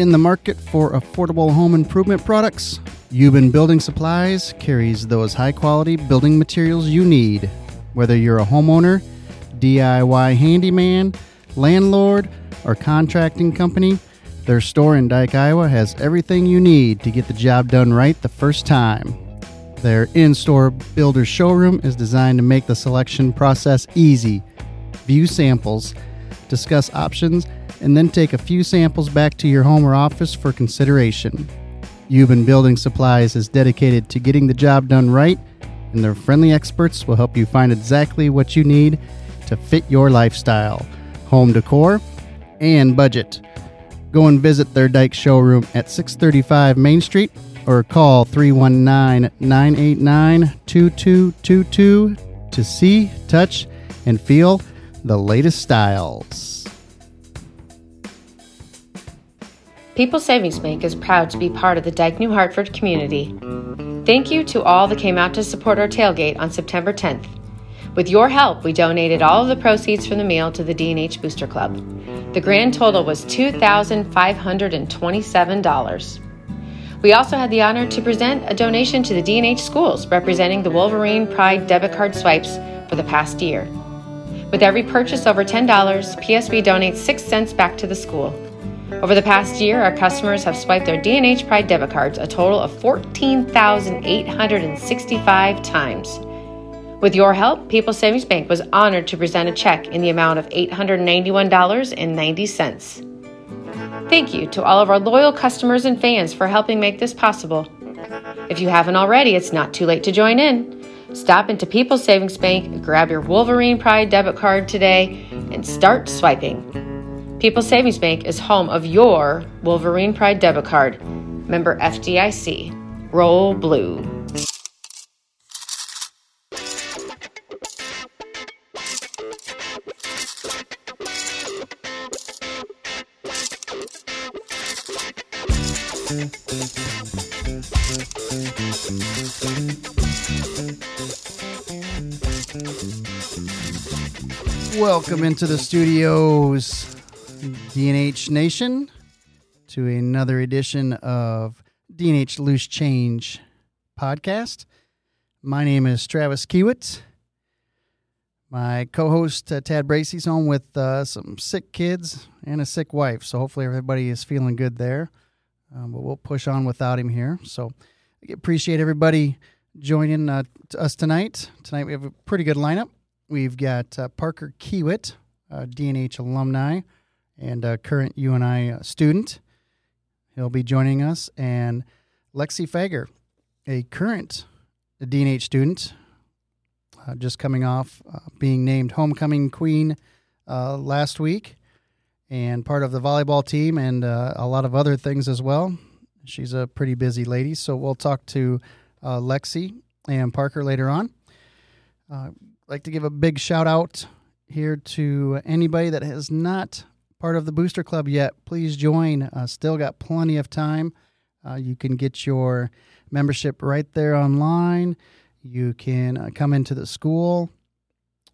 In the market for affordable home improvement products, Euban Building Supplies carries those high quality building materials you need. Whether you're a homeowner, DIY handyman, landlord, or contracting company, their store in Dike, Iowa has everything you need to get the job done right the first time. Their in store builder showroom is designed to make the selection process easy. View samples, discuss options, and then take a few samples back to your home or office for consideration. Euban Building Supplies is dedicated to getting the job done right, and their friendly experts will help you find exactly what you need to fit your lifestyle, home decor, and budget. Go and visit their Dike showroom at 635 Main Street or call 319 989 2222 to see, touch, and feel the latest styles. People's Savings Bank is proud to be part of the Dike New Hartford community. Thank you to all that came out to support our tailgate on September 10th. With your help, we donated all of the proceeds from the meal to the D&H Booster Club. The grand total was $2,527. We also had the honor to present a donation to the D&H schools representing the Wolverine Pride debit card swipes for the past year. With every purchase over $10, PSB donates 6 cents back to the school. Over the past year, our customers have swiped their D&H Pride debit cards a total of 14,865 times. With your help, People's Savings Bank was honored to present a check in the amount of $891.90. Thank you to all of our loyal customers and fans for helping make this possible. If you haven't already, it's not too late to join in. Stop into People's Savings Bank, grab your Wolverine Pride debit card today, and start swiping. People's Savings Bank is home of your Wolverine Pride debit card. Member FDIC. Roll Blue. Welcome into the studios D&H Nation to another edition of D&H Loose Change podcast. My name is Travis Kiewit. My co-host uh, Tad Bracey's home with uh, some sick kids and a sick wife, so hopefully everybody is feeling good there. Um, but we'll push on without him here. So I appreciate everybody joining uh, us tonight. Tonight we have a pretty good lineup. We've got uh, Parker Kiewit, D&H alumni and a current UNI uh, student. He'll be joining us, and Lexi Fager, a current D&H student, uh, just coming off uh, being named homecoming queen uh, last week, and part of the volleyball team, and uh, a lot of other things as well. She's a pretty busy lady, so we'll talk to uh, Lexi and Parker later on. I'd like to give a big shout out here to anybody that has not part of the Booster Club yet, please join. Uh, still got plenty of time. Uh, you can get your membership right there online. You can uh, come into the school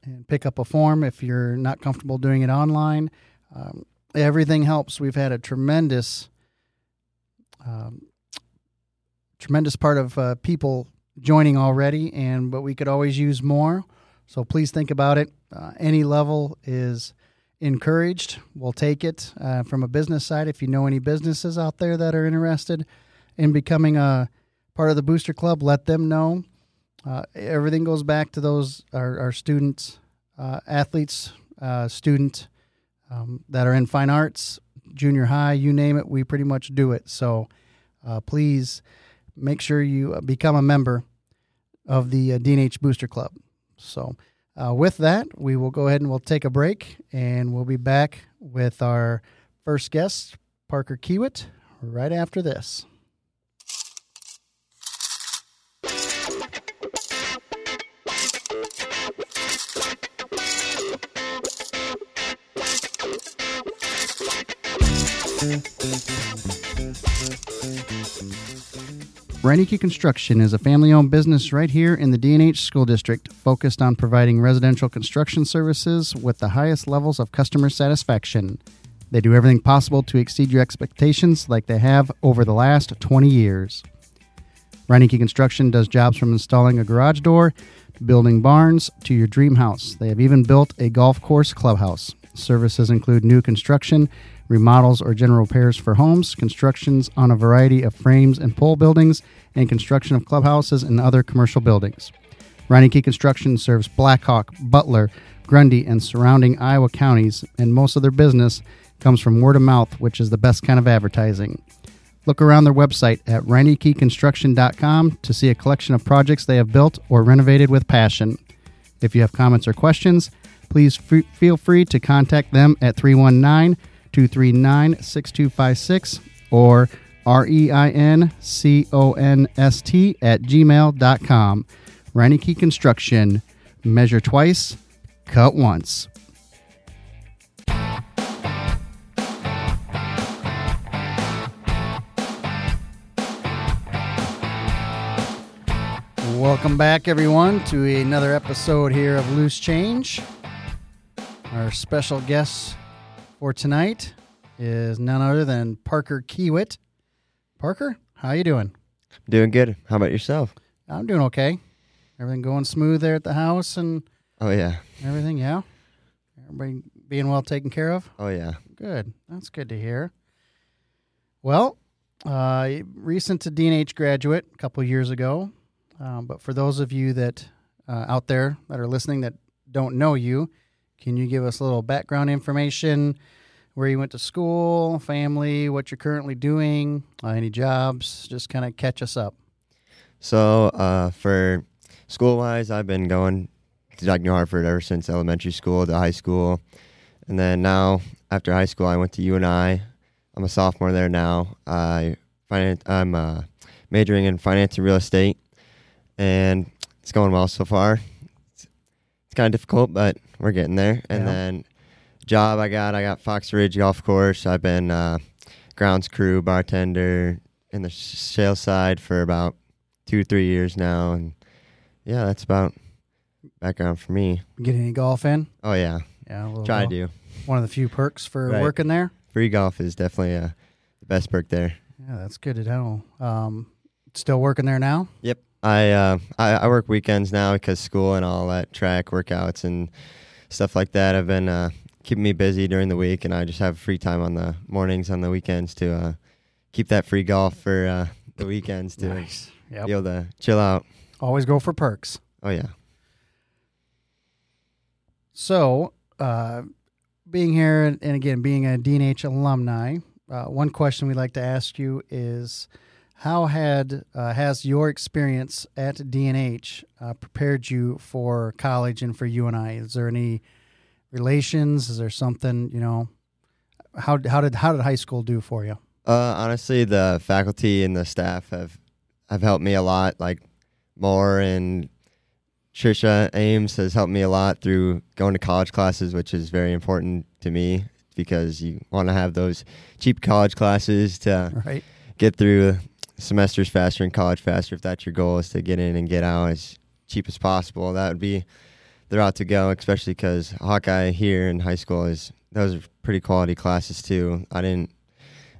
and pick up a form if you're not comfortable doing it online. Um, everything helps. We've had a tremendous, um, tremendous part of uh, people joining already, and but we could always use more. So please think about it. Uh, any level is encouraged. We'll take it uh, from a business side. If you know any businesses out there that are interested in becoming a part of the Booster Club, let them know. Uh, everything goes back to those our, our students, uh, athletes, uh, student um, that are in fine arts, junior high, you name it. We pretty much do it. So uh, please make sure you become a member of the uh, D&H Booster Club. So. Uh, with that, we will go ahead and we'll take a break, and we'll be back with our first guest, Parker Kiewit, right after this. Reineke Construction is a family owned business right here in the D&H School District focused on providing residential construction services with the highest levels of customer satisfaction. They do everything possible to exceed your expectations like they have over the last 20 years. Reineke Construction does jobs from installing a garage door, to building barns, to your dream house. They have even built a golf course clubhouse. Services include new construction, remodels, or general repairs for homes, constructions on a variety of frames and pole buildings, and construction of clubhouses and other commercial buildings. Reineke Construction serves Blackhawk, Butler, Grundy, and surrounding Iowa counties, and most of their business comes from word of mouth, which is the best kind of advertising. Look around their website at reinekeconstruction.com to see a collection of projects they have built or renovated with passion. If you have comments or questions, please f- feel free to contact them at 319 239 6256 or R E I N C O N S T at gmail.com. Reineke Construction. Measure twice, cut once. Welcome back, everyone, to another episode here of Loose Change. Our special guest for tonight is none other than Parker Kiewit. Parker, how you doing? Doing good. How about yourself? I'm doing okay. Everything going smooth there at the house and Oh yeah. everything, yeah? Everybody being well taken care of? Oh yeah. Good. That's good to hear. Well, uh, recent to DNH graduate a couple years ago. Um, but for those of you that uh, out there that are listening that don't know you, can you give us a little background information? Where you went to school, family, what you're currently doing, uh, any jobs? Just kind of catch us up. So uh, for school wise, I've been going to Jack New Hartford ever since elementary school to high school, and then now after high school, I went to UNI. I'm a sophomore there now. I finance, I'm uh, majoring in finance and real estate, and it's going well so far. It's, it's kind of difficult, but we're getting there. And Yeah. then job I got, I got Fox Ridge Golf Course. I've been uh, grounds crew, bartender in the sales side for about two, three years now, and yeah, that's about background for me. Get any golf in? Oh yeah, Yeah, a little try to golf. One of the few perks for Right. working there. Free golf is definitely uh, the best perk there. Yeah, that's good to know. Um, still working there now? Yep. I, uh, I I work weekends now because school and all that track workouts and stuff like that have been uh, keeping me busy during the week, and I just have free time on the mornings on the weekends to uh, keep that free golf for uh, the weekends to Nice. Yep. be able to chill out. Always go for perks. Oh yeah. So, uh, being here and again being a DNH alumni, uh, one question we'd like to ask you is, how had uh, has your experience at DNH uh, prepared you for college and for UNI? Is there any relations? Is there something you know? How how did how did high school do for you? Uh, honestly, the faculty and the staff have have helped me a lot. Like Moore and Trisha Ames has helped me a lot through going to college classes, which is very important to me because you want to have those cheap college classes to Right. get through semesters faster in college faster. If that's your goal, is to get in and get out as cheap as possible, that would be the route to go. Especially because Hawkeye here in high school is those are pretty quality classes too. I didn't.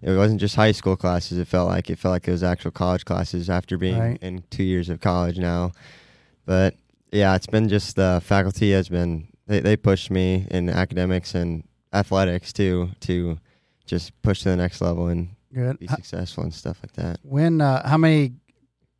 It wasn't just high school classes. It felt like it felt like it was actual college classes after being Right. in two years of college now. But yeah, it's been just the faculty has been they they pushed me in academics and athletics too to just push to the next level and Good. be successful and stuff like that. When uh, how many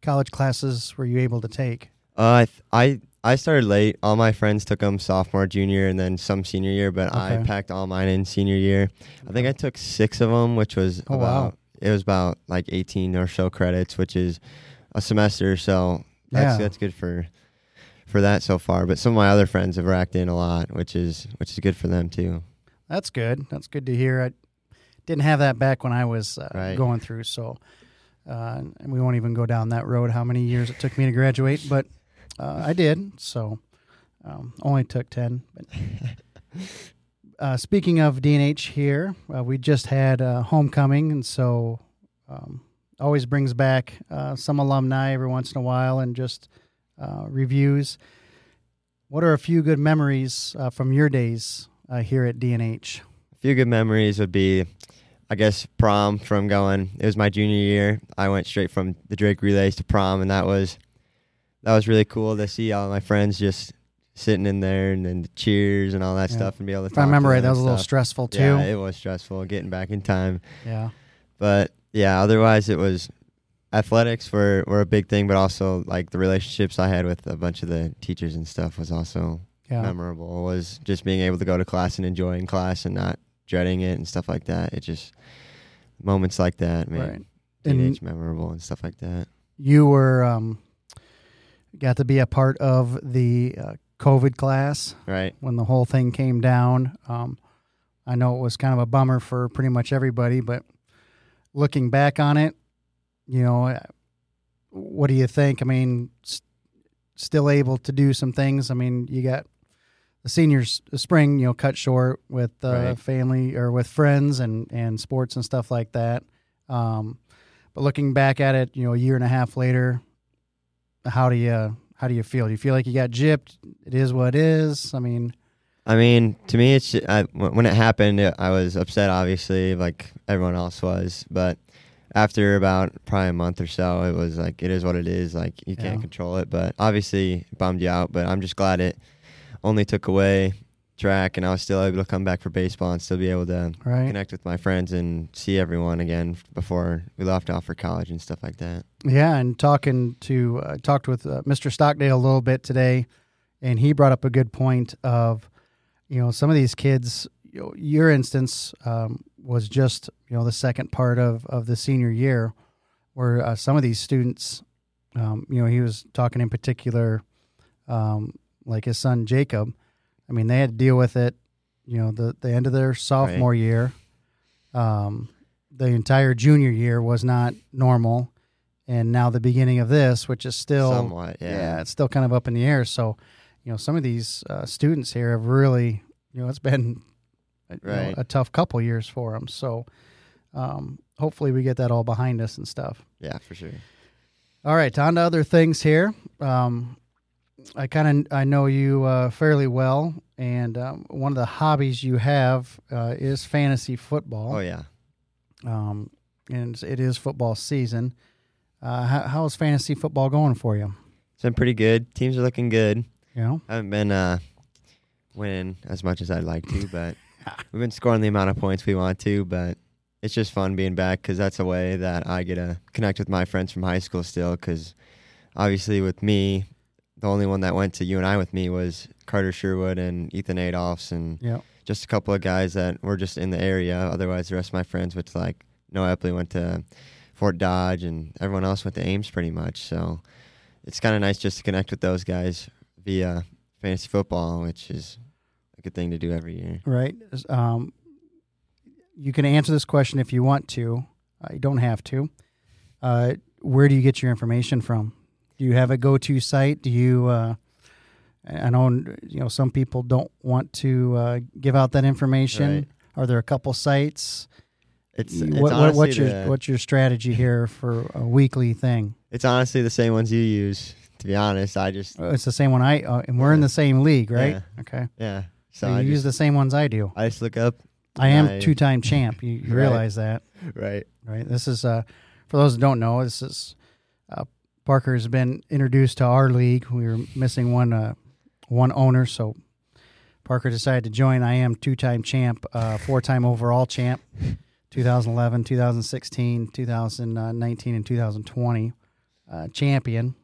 college classes were you able to take? Uh, I th- I I started late. All my friends took them sophomore, junior, and then some senior year. But I packed all mine in senior year. I think I took six of them, which was Oh, wow. it was about like eighteen or so credits, which is a semester. So that's Yeah. that's good for for that so far. But some of my other friends have racked in a lot, which is which is good for them too. That's good. That's good to hear. I didn't have that back when I was uh, Right. going through, so uh, and we won't even go down that road. How many years it took me to graduate, but uh, I did. So um, only took ten. But uh, speaking of DNH here, uh, we just had uh, homecoming, and so um, always brings back uh, some alumni every once in a while, and just uh, reviews. What are a few good memories uh, from your days uh, here at DNH? a few good memories would be, I guess, prom from going. It was my junior year. I went straight from the Drake relays to prom, and that was that was really cool to see all my friends just sitting in there and then the cheers and all that Yeah. stuff and be able to. If I remember right, that was a little stressful too. Yeah, it was stressful getting back in time. Yeah. But yeah, otherwise it was athletics were, were a big thing, but also like the relationships I had with a bunch of the teachers and stuff was also Yeah. memorable. Was just being able to go to class and enjoying class and not dreading it and stuff like that. It just moments like that, man. Right. Teenage memorable and stuff like that. You were um, got to be a part of the uh, COVID class Right. when the whole thing came down. Um, I know it was kind of a bummer for pretty much everybody, but looking back on it, you know, uh, what do you think? I mean, s- still able to do some things. I mean, you got the seniors spring, you know, cut short with uh, Right. family or with friends and and sports and stuff like that. Um, but looking back at it, you know, a year and a half later, how do you how do you feel? Do you feel like you got gypped? It is what it is. I mean, I mean, to me, it's I, when it happened, I was upset, obviously, like everyone else was. But after about probably a month or so, it was like it is what it is. Like you can't control it, but obviously it bummed you out. But I'm just glad it only took away track, and I was still able to come back for baseball and still be able to right? connect with my friends and see everyone again before we left off for college and stuff like that. Yeah, and talking to uh, talked with uh, Mr. Stockdale a little bit today, and he brought up a good point of, you know, some of these kids. You know, your instance um, was just you know the second part of of the senior year, where uh, some of these students, um, you know, he was talking in particular, um, like his son Jacob. I mean, they had to deal with it. You know, the the end of their sophomore year. Um, the entire junior year was not normal, and now the beginning of this, which is still Somewhat, yeah. yeah, it's still kind of up in the air. So, you know, some of these uh, students here have really, you know, it's been you know, a tough couple years for them. So, um, hopefully, we get that all behind us and stuff. yeah, for sure. All right, on to other things here. Um, I kind of I know you uh, fairly well, and um, one of the hobbies you have uh, is fantasy football. Oh yeah. Um, and it is football season. Uh, how, how's fantasy football going for you? It's been pretty good. Teams are looking good. You know, haven't been uh, winning as much as I'd like to, but we've been scoring the amount of points we want to. But it's just fun being back because that's a way that I get to connect with my friends from high school still. Because obviously, with me, the only one that went to UNI with me was Carter Sherwood and Ethan Adolphs, and yeah, just a couple of guys that were just in the area. Otherwise, the rest of my friends, which like Noah Epley went to Fort Dodge, and everyone else went to Ames pretty much. So it's kind of nice just to connect with those guys via fantasy football, which is a good thing to do every year. right. Um, you can answer this question if you want to. Uh, you don't have to. Uh, where do you get your information from? Do you have a go-to site? Do you? Uh, I know you know some people don't want to uh, give out that information. Right. Are there a couple sites? It's, it's what, what, what's your the, what's your strategy here for a weekly thing? it's honestly the same ones you use. To be honest, I just Uh, It's the same one I uh, and we're in the same league, right? Yeah. Okay, yeah. so, So I you use just, the same ones I do. I just look up. I am my- two-time champ. You, you Right. realize that, Right. right? This is uh, for those who don't know. This is uh, Parker has been introduced to our league. We were missing one uh, one owner, so Parker decided to join. I am two-time champ, uh, four-time overall champ, 2011, 2016, 2019, and 2020 uh, champion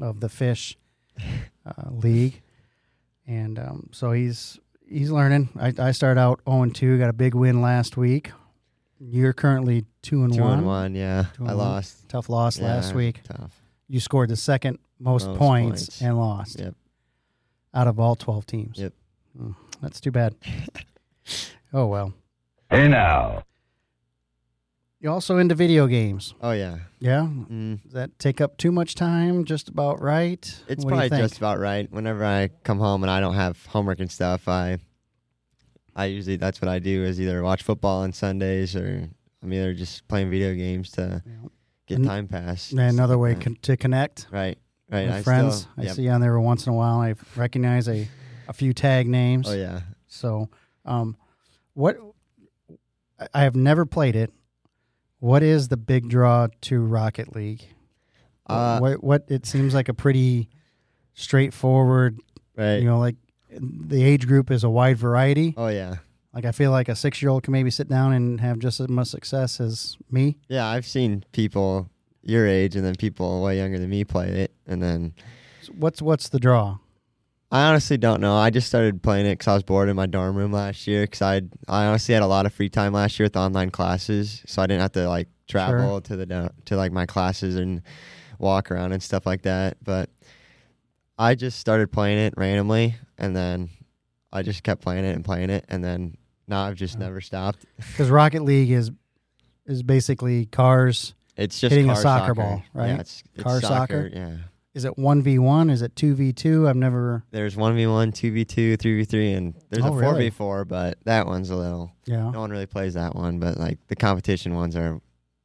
of the Fish uh, League, and um, so he's he's learning. I, I started out 0 and 2, got a big win last week. You're currently two and Two one. and one. Yeah. Two and I one. lost Tough loss last week. Tough. You scored the second most, Most points, points. and lost Yep. out of all 12 teams. Yep. Mm, that's too bad. oh, well. Hey now. You're also into video games. Oh yeah. Yeah? Mm. Does that take up too much time? Just about right? It's What probably just about right. Whenever I come home and I don't have homework and stuff, I I usually that's what I do is either watch football on Sundays or I'm either just playing video games to Yeah. Get And- time pass. Another way con- to connect right, right. with I friends. Still, I see you on there once in a while. I recognize a, a few tag names. Oh yeah. So, um, what I- I have never played it. What is the big draw to Rocket League? Uh, what, what it seems like a pretty straightforward. right. You know, like the age group is a wide variety. oh yeah. Like I feel like a six year old can maybe sit down and have just as much success as me. Yeah, I've seen people your age and then people way younger than me play it, and then So what's what's the draw? I honestly don't know. I just started playing it because I was bored in my dorm room last year. Because I I honestly had a lot of free time last year with online classes, so I didn't have to like travel to the to like my classes and walk around and stuff like that. But I just started playing it randomly, and then I just kept playing it and playing it, and then now I've just never stopped. Because Rocket League is is basically cars. It's just Hitting a car soccer ball, right? Yeah, it's, it's Car soccer? Yeah. Is it one v one? Is it two v two? I've never. There's one v one, two v two, three v three, and there's Oh, a four really? v four, but that one's a little. Yeah. No one really plays that one, but like the competition ones are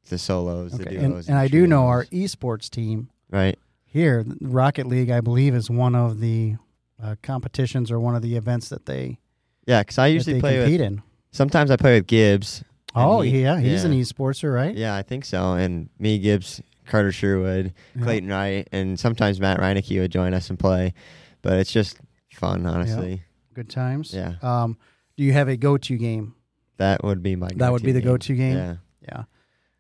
the solos, the Okay. duos, And, and I do know trios. our esports team right. here, Rocket League, I believe, is one of the uh, competitions or one of the events that they Yeah, because I usually play with. in. Sometimes I play with Gibbs. Oh, he- yeah, he's an yeah. esportser, right? Yeah, I think so. And me, Gibbs, Carter Sherwood, Yeah. Clayton Wright, and sometimes Matt Reinecke would join us and play. But it's just fun, honestly. Good times. Yeah, Um, do you have a go-to game? that would be my. Go game. That would be the game. go-to game. Yeah. Yeah,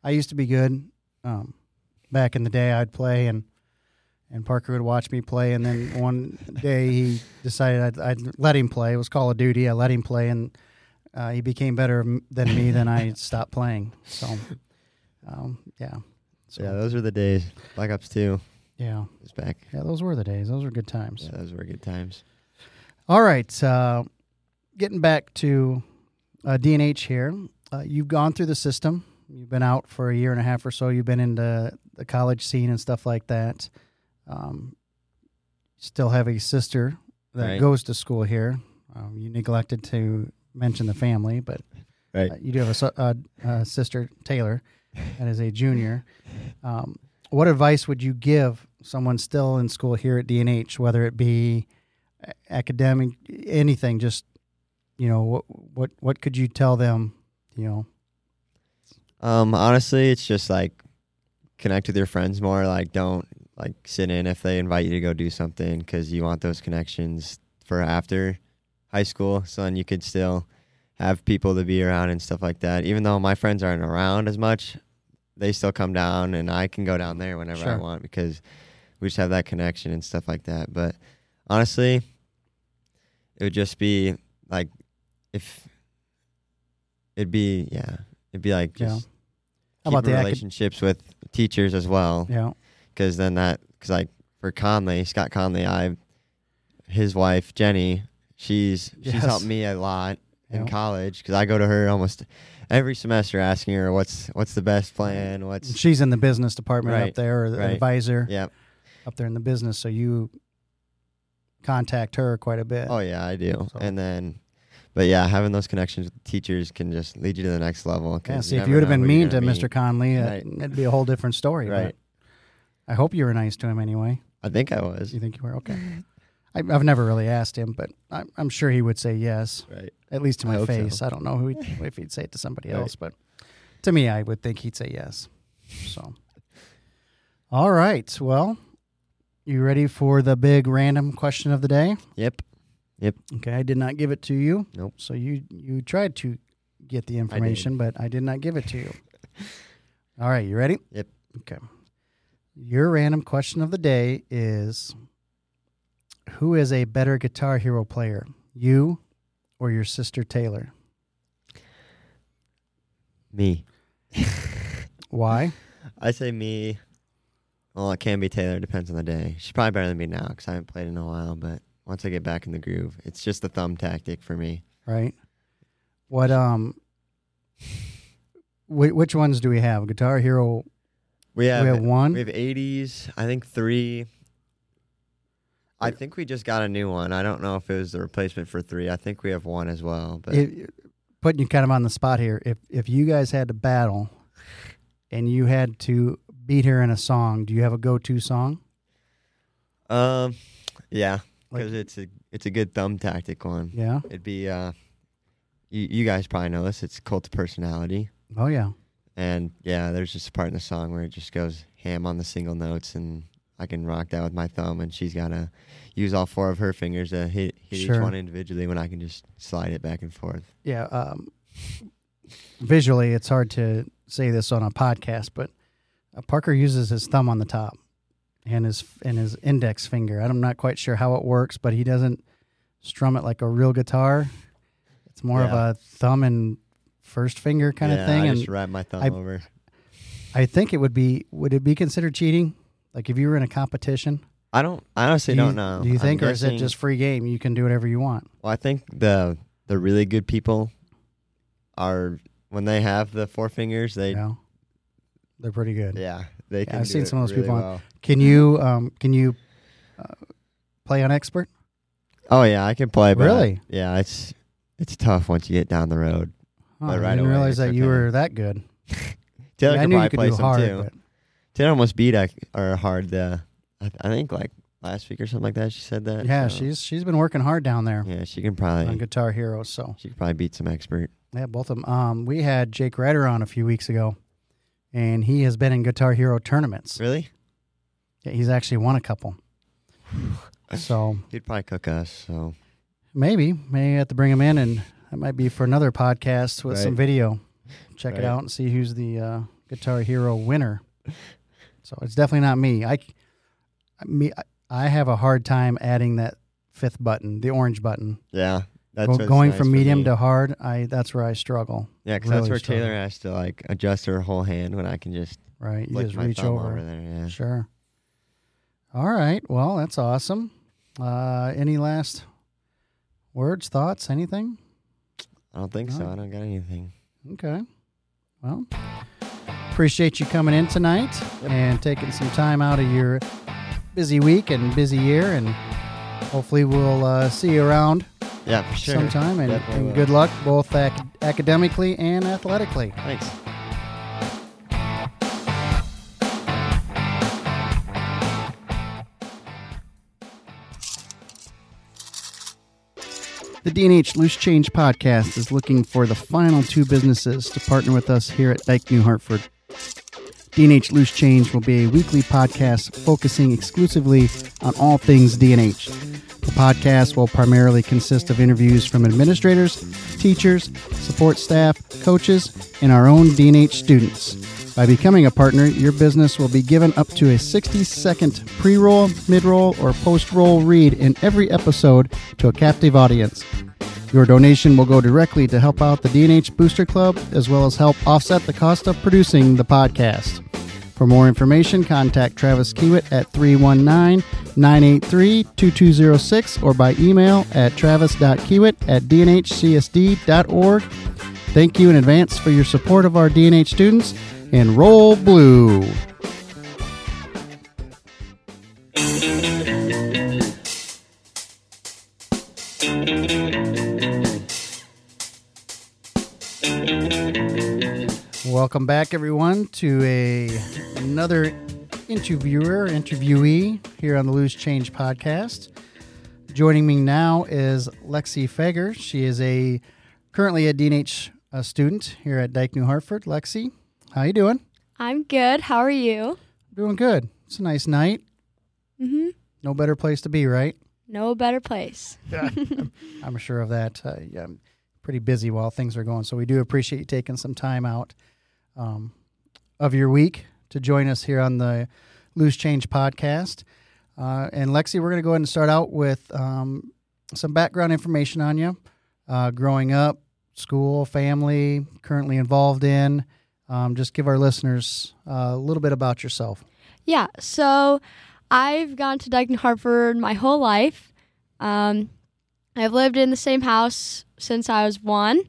I used to be good. Um, back in the day, I'd play and and Parker would watch me play. And then one day he decided I'd, I'd let him play. It was Call of Duty. I let him play, and uh, he became better than me. Then I stopped playing. So, um, yeah. So yeah, those were the days. Black Ops Two yeah, is back. yeah. Those were the days. Those were good times. Yeah, those were good times. All right. Uh, getting back to uh, DNH here. Uh, you've gone through the system. You've been out for a year and a half or so. You've been into the college scene and stuff like that. Um, still have a sister that Right. goes to school here. Um, you neglected to mention the family, but Right. uh, you do have a, su- uh, uh, sister, Taylor, that is a junior. Um, what advice would you give someone still in school here at DNH, whether it be academic, anything? Just you know, what what what could you tell them? You know, Um, honestly, it's just like connect with your friends more. Like, don't like sit in if they invite you to go do something because you want those connections for after high school. So then you could still have people to be around and stuff like that. Even though my friends aren't around as much, they still come down and I can go down there whenever I want because we just have that connection and stuff like that. But honestly, it would just be like if it'd be yeah, it'd be like Yeah. just How about the relationships with teachers as well yeah, because then that because like for Conley, Scott Conley, I his wife Jenny, she's she's Yes. helped me a lot in college because I go to her almost every semester asking her what's what's the best plan, what's she's in the business department up there, or the right. advisor yeah. up there in the business. So you contact her quite a bit. Oh yeah, I do. So- And then, but yeah, having those connections with teachers can just lead you to the next level. yeah. See, if you would have been mean to gonna Mr. Conley, uh, Right. it'd be a whole different story. Right. But I hope you were nice to him anyway. I think I was. You think you were okay? Mm-hmm. I, I've never really asked him, but I'm, I'm sure he would say yes, Right. at least to I my so. face. I don't know who he'd, if he'd say it to somebody Right. else, but to me, I would think he'd say yes. So, all right. Well, you ready for the big random question of the day? Yep. Yep. Okay, I did not give it to you. Nope. So you you tried to get the information, but I did not give it to you. All right, you ready? Yep. Okay. Your random question of the day is who is a better guitar hero player? You or your sister Taylor? Me. Why? I say me. Well, it can be Taylor. Depends on the day. She's probably better than me now because I haven't played in a while. But once I get back in the groove, it's just the thumb tactic for me. Right? What um whi- which ones do we have? Guitar Hero We have, we have one. we have 80s. I think three. I think we just got a new one. I don't know if it was the replacement for three. I think we have one as well. But it, putting you kind of on the spot here. If if you guys had to battle and you had to beat her in a song, do you have a go-to song? um, yeah, Like- because it's a it's a good thumb tactic one. Yeah. It'd be uh, you, you guys probably know this. It's Cult of Personality. Oh yeah. And yeah, there's just a part in the song where it just goes ham on the single notes, and I can rock that with my thumb, and she's gotta use all four of her fingers to hit, hit Sure. each one individually when I can just slide it back and forth. Yeah. Um, visually, it's hard to say this on a podcast, but uh, Parker uses his thumb on the top and his and his index finger. I'm not quite sure how it works, but he doesn't strum it like a real guitar. It's more of a thumb and first finger kind yeah, of thing. I and just wrap my thumb I- over. I think it would be would it be considered cheating? Like if you were in a competition? I don't. I honestly do you, don't know. Do you I'm think, or is it just free game? You can do whatever you want. Well, I think the the really good people are when they have the four fingers. They know? They're pretty good. yeah they can. I've seen some of those really people on- well. Can you um can you uh, play on expert? Oh yeah, I can play. But Really? Yeah, it's it's tough once you get down the road. But I didn't away, realize that you were that good. Taylor Yeah, I can knew you probably could play do some hard, too. but Taylor almost beat or hard the. I, I think like last week or something like that. She said that. yeah, so- she's she's been working hard down there Yeah, she can probably on. Guitar Hero. So She could probably beat some expert. yeah, both of them. Um, we had Jake Ryder on a few weeks ago, and he has been in Guitar Hero tournaments. Really? Yeah, he's actually won a couple. So He'd probably cook us. So maybe may have to bring him in, and that might be for another podcast with some video. Check it out and see who's the uh, Guitar Hero winner. So it's definitely not me. I me I have a hard time adding that fifth button, the orange button. yeah, that's Go- going nice from medium me. to hard. I that's where I struggle. yeah, because really that's where struggle. Taylor has to like adjust her whole hand when I can just Right, you just reach over. over there. Yeah. Sure. All right. Well, that's awesome. Uh, any last words, thoughts, anything? I don't think so. I don't got anything. Okay. Well, appreciate you coming in tonight and taking some time out of your busy week and busy year, and hopefully we'll uh, see you around Yeah, for sure. sometime. And, and good luck both ac- academically and athletically. Thanks. The DNH Loose Change podcast is looking for the final two businesses to partner with us here at Dike New Hartford. DNH Loose Change will be a weekly podcast focusing exclusively on all things DNH. The podcast will primarily consist of interviews from administrators, teachers, support staff, coaches, and our own DNH students. By becoming a partner, your business will be given up to a 60 second pre roll, mid roll, or post roll read in every episode to a captive audience. Your donation will go directly to help out the DNH Booster Club as well as help offset the cost of producing the podcast. For more information, contact Travis Kiewit at 319 983 2206 or by email at travis.kiewit at dnhcsd.org. Thank you in advance for your support of our DNH students and roll blue. Welcome back, everyone, to a another interviewer, interviewee here on the Loose Change podcast. Joining me now is Lexi Fager. She is a currently a DNH uh, student here at Dike New Hartford. Lexi, how you doing? I'm good. How are you? Doing good. It's a nice night. Mm-hmm. No better place to be, right? No better place. yeah, I'm sure of that. Uh, yeah, I'm pretty busy while things are going, so we do appreciate you taking some time out um, of your week to join us here on the Loose Change podcast. Uh, and Lexi, we're going to go ahead and start out with um, some background information on you. Uh, growing up, school, family, currently involved in. Um, just give our listeners uh, a little bit about yourself. Yeah. So I've gone to Dike and Hartford my whole life. Um, I've lived in the same house since I was one.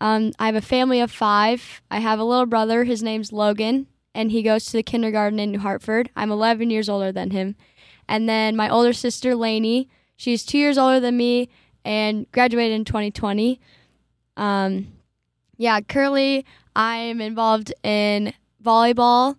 Um, I have a family of five. I have a little brother. His name's Logan, and he goes to the kindergarten in New Hartford. I'm 11 years older than him. And then my older sister, Lainey, she's two years older than me and graduated in 2020. Um, yeah, currently I'm involved in volleyball,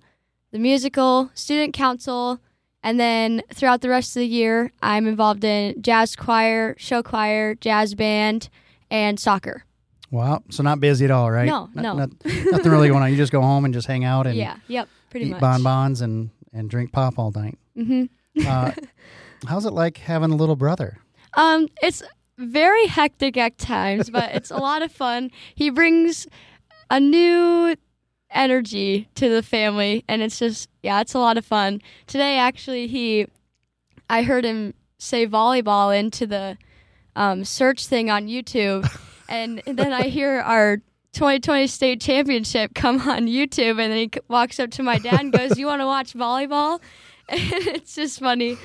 the musical, student council, and then throughout the rest of the year, I'm involved in jazz choir, show choir, jazz band, and soccer. Wow. So not busy at all, right? No, Not- no. not- nothing really going on. You just go home and just hang out and yeah. Yep. Pretty eat much. bonbons and and drink pop all night. hmm Uh, how's it like having a little brother? Um, it's very hectic at times, but it's a lot of fun. He brings a new energy to the family, and it's just yeah, it's a lot of fun. Today, actually, he, I heard him say volleyball into the um, search thing on YouTube, and then I hear our 2020 state championship come on YouTube, and then he walks up to my dad and goes, "You want to watch volleyball?" And it's just funny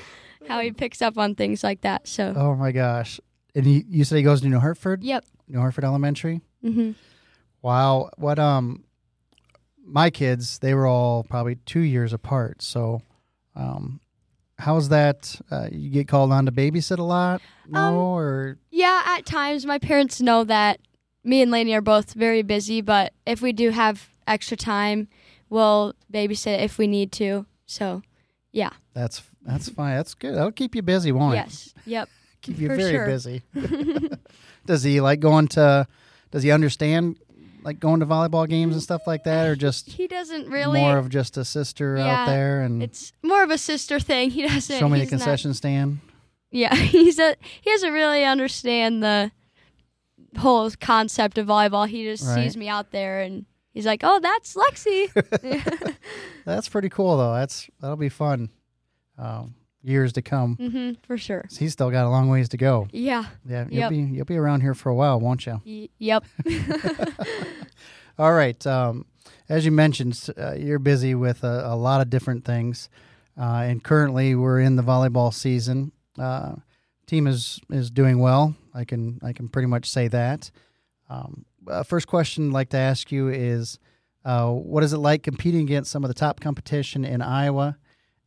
how he picks up on things like that. So. Oh my gosh! And you, you said he goes to New Hartford, Yep. New Hartford Elementary. mm-hmm. Wow. What um, my kids they were all probably two years apart. So, um, how's that? Uh, you get called on to babysit a lot? No, Um, or Yeah, at times my parents know that me and Lainey are both very busy, but if we do have extra time, we'll babysit if we need to. So, yeah. that's that's fine. That's good. That'll keep you busy, won't it? yes. Yep. keep you for very sure. busy. does he like going to? Does he understand like going to volleyball games and stuff like that, or just He doesn't really. more of just a sister out there and it's more of a sister thing. He doesn't. show me the he's not- concession stand? yeah, he's a he doesn't really understand the whole concept of volleyball. He just Right. sees me out there and he's like, "Oh, that's Lexi." That's pretty cool though. That's that'll be fun. Um, years to come. hmm for sure. He's still got a long ways to go. Yeah. Yeah, you'll Yep. be you'll be around here for a while, won't you? Y- yep. All right. Um, as you mentioned, uh, you're busy with a, a lot of different things, uh, and currently we're in the volleyball season. Uh, team is is doing well. I can I can pretty much say that. Um, uh, first question I'd like to ask you is, uh, what is it like competing against some of the top competition in Iowa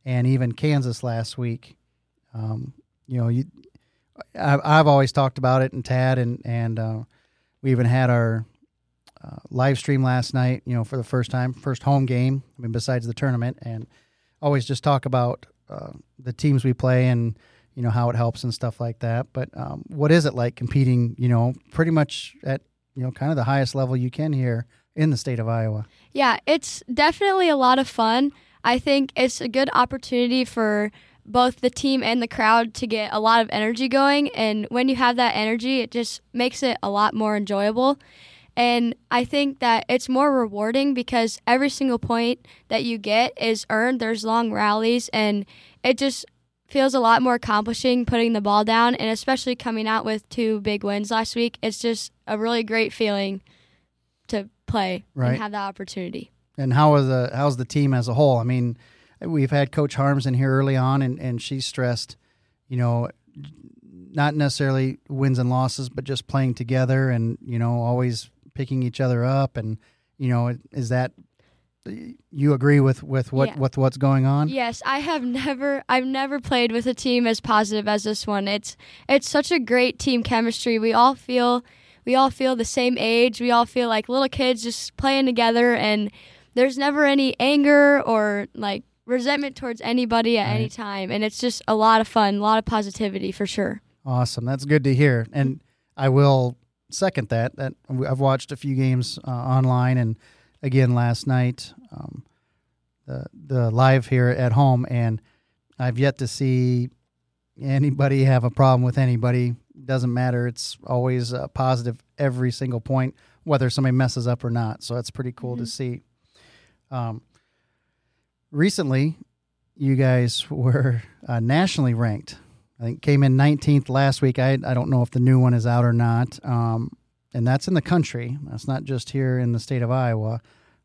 and even Kansas last week? Um, you know, you, I, I've always talked about it, and Tad and and uh, we even had our uh, live stream last night, you know, for the first time, first home game. I mean, besides the tournament, and always just talk about uh, the teams we play and you know how it helps and stuff like that. But um, what is it like competing? You know, pretty much at you know kind of the highest level you can here in the state of Iowa. Yeah, it's definitely a lot of fun. I think it's a good opportunity for both the team and the crowd to get a lot of energy going. And when you have that energy, it just makes it a lot more enjoyable. And I think that it's more rewarding because every single point that you get is earned. There's long rallies, and it just feels a lot more accomplishing putting the ball down. And especially coming out with two big wins last week, it's just a really great feeling to play Right. and have that opportunity. And how is the how's the team as a whole? I mean, we've had Coach Harms in here early on, and and she stressed, you know, not necessarily wins and losses, but just playing together, and you know, always picking each other up, and you know, is that you agree with with what Yeah. with what's going on? Yes, I have never I've never played with a team as positive as this one. It's it's such a great team chemistry. We all feel we all feel the same age. We all feel like little kids just playing together and there's never any anger or like resentment towards anybody at any time and it's just a lot of fun, a lot of positivity for sure. Awesome. That's good to hear. And I will second that. That I've watched a few games uh, online and again last night, um, the the live here at home, and I've yet to see anybody have a problem with anybody. Doesn't matter. It's always uh, positive every single point, whether somebody messes up or not. So that's pretty cool to see. Um, recently, you guys were uh, nationally ranked. I think came in 19th last week. I I don't know if the new one is out or not. Um, and that's in the country. That's not just here in the state of Iowa.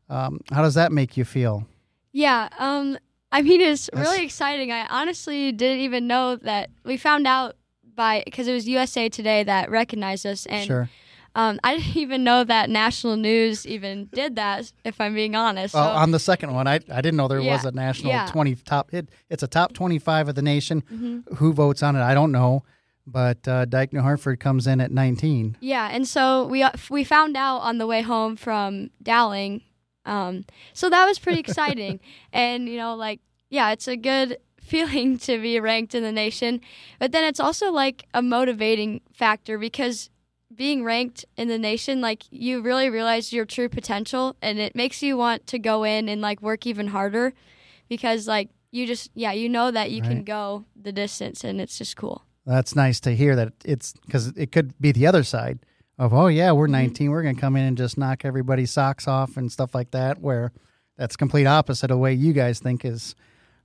Um, how does that make you feel? Yeah, um I mean it's That's- really exciting. I honestly didn't even know that we found out by because it was USA Today that recognized us and sure. Um, I didn't even know that national news even did that. If I'm being honest, Well, so, on the second one, I, I didn't know there Yeah, was a national yeah. 20 top. It, it's a top 25 of the nation. Mhm. Who votes on it? I don't know. But uh, Dike New Hartford comes in at 19. yeah, and so we uh, we found out on the way home from Dowling, um, so that was pretty exciting, and you know, like yeah, it's a good feeling to be ranked in the nation, but then it's also like a motivating factor because being ranked in the nation, like you really realize your true potential, and it makes you want to go in and like work even harder, because like you just yeah you know that you can go the distance, and it's just cool. That's nice to hear that it's because it could be the other side of, oh, yeah, we're Mhm. 19. We're going to come in and just knock everybody's socks off and stuff like that, where that's complete opposite of the way you guys think is,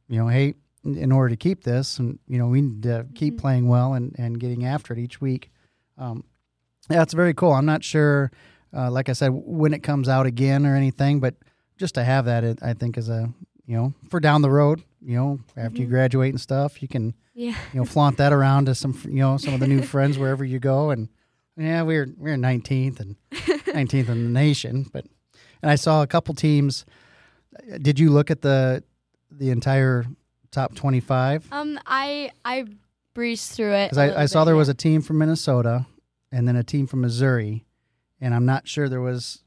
you know, hey, in- order to keep this, and, you know, we need to keep Mhm. playing well and, and getting after it each week. Um, it's very cool. I'm not sure, uh, like I said, when it comes out again or anything, but just to have that, it, I think, is a, you know, for down the road, you know, after you Mhm. graduate and stuff, you can Yeah. you know flaunt that around to some you know some of the new friends wherever you go and yeah we're we're 19th and 19th in the nation but and I saw a couple teams did you look at the the entire top 25 Um, I I breezed through it because I, I saw there was a team from Minnesota and then a team from Missouri and I'm not sure there was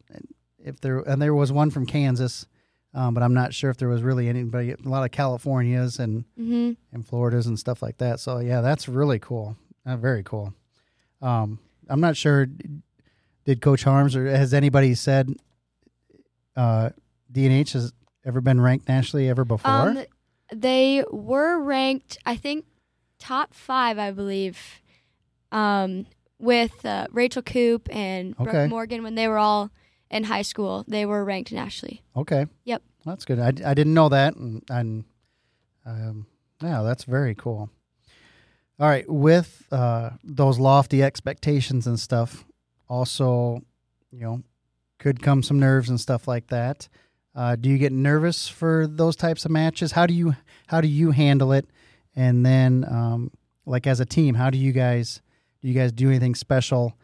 if there and there was one from Kansas um, but I'm not sure if there was really anybody a lot of Californias and Mhm. and Floridas and stuff like that. So yeah, that's really cool. Uh, very cool. Um, I'm not sure. Did Coach Harms or has anybody said uh, DNH has ever been ranked nationally ever before? Um, they were ranked, I think, top five, I believe, um, with uh, Rachel Coop and Okay. Brooke Morgan when they were all in high school. They were ranked nationally. okay. Yep. That's good. I, I didn't know that, and, and um, yeah, that's very cool. All right, with uh, those lofty expectations and stuff, also, you know, could come some nerves and stuff like that. Uh, do you get nervous for those types of matches? How do you how do you handle it? And then, um, like as a team, how do you guys do? You guys do anything special?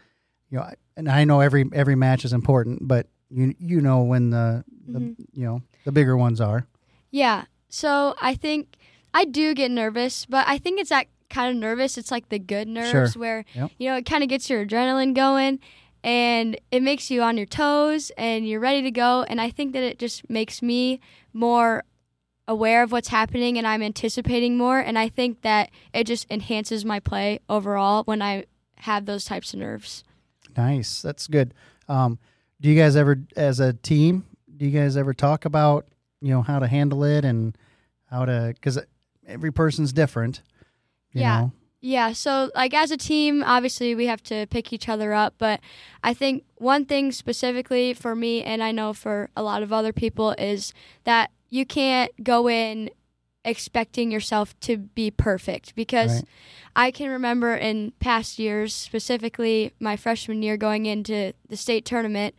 You know, I- and I know every every match is important, but you you know when the, the Mhm. you know the bigger ones are. Yeah. So I think I do get nervous, but I think it's that kind of nervous. It's like the good nerves where Yep. you know it kind of gets your adrenaline going and it makes you on your toes and you're ready to go. And I think that it just makes me more aware of what's happening and I'm anticipating more. And I think that it just enhances my play overall when I have those types of nerves. Nice, that's good. Um, do you guys ever, as a team, do you guys ever talk about you know how to handle it and how to because every person's different. You Yeah. Know? Yeah, so like as a team, obviously we have to pick each other up, but I think one thing specifically for me and I know for a lot of other people is that you can't go in expecting yourself to be perfect because Right. I can remember in past years, specifically my freshman year going into the state tournament,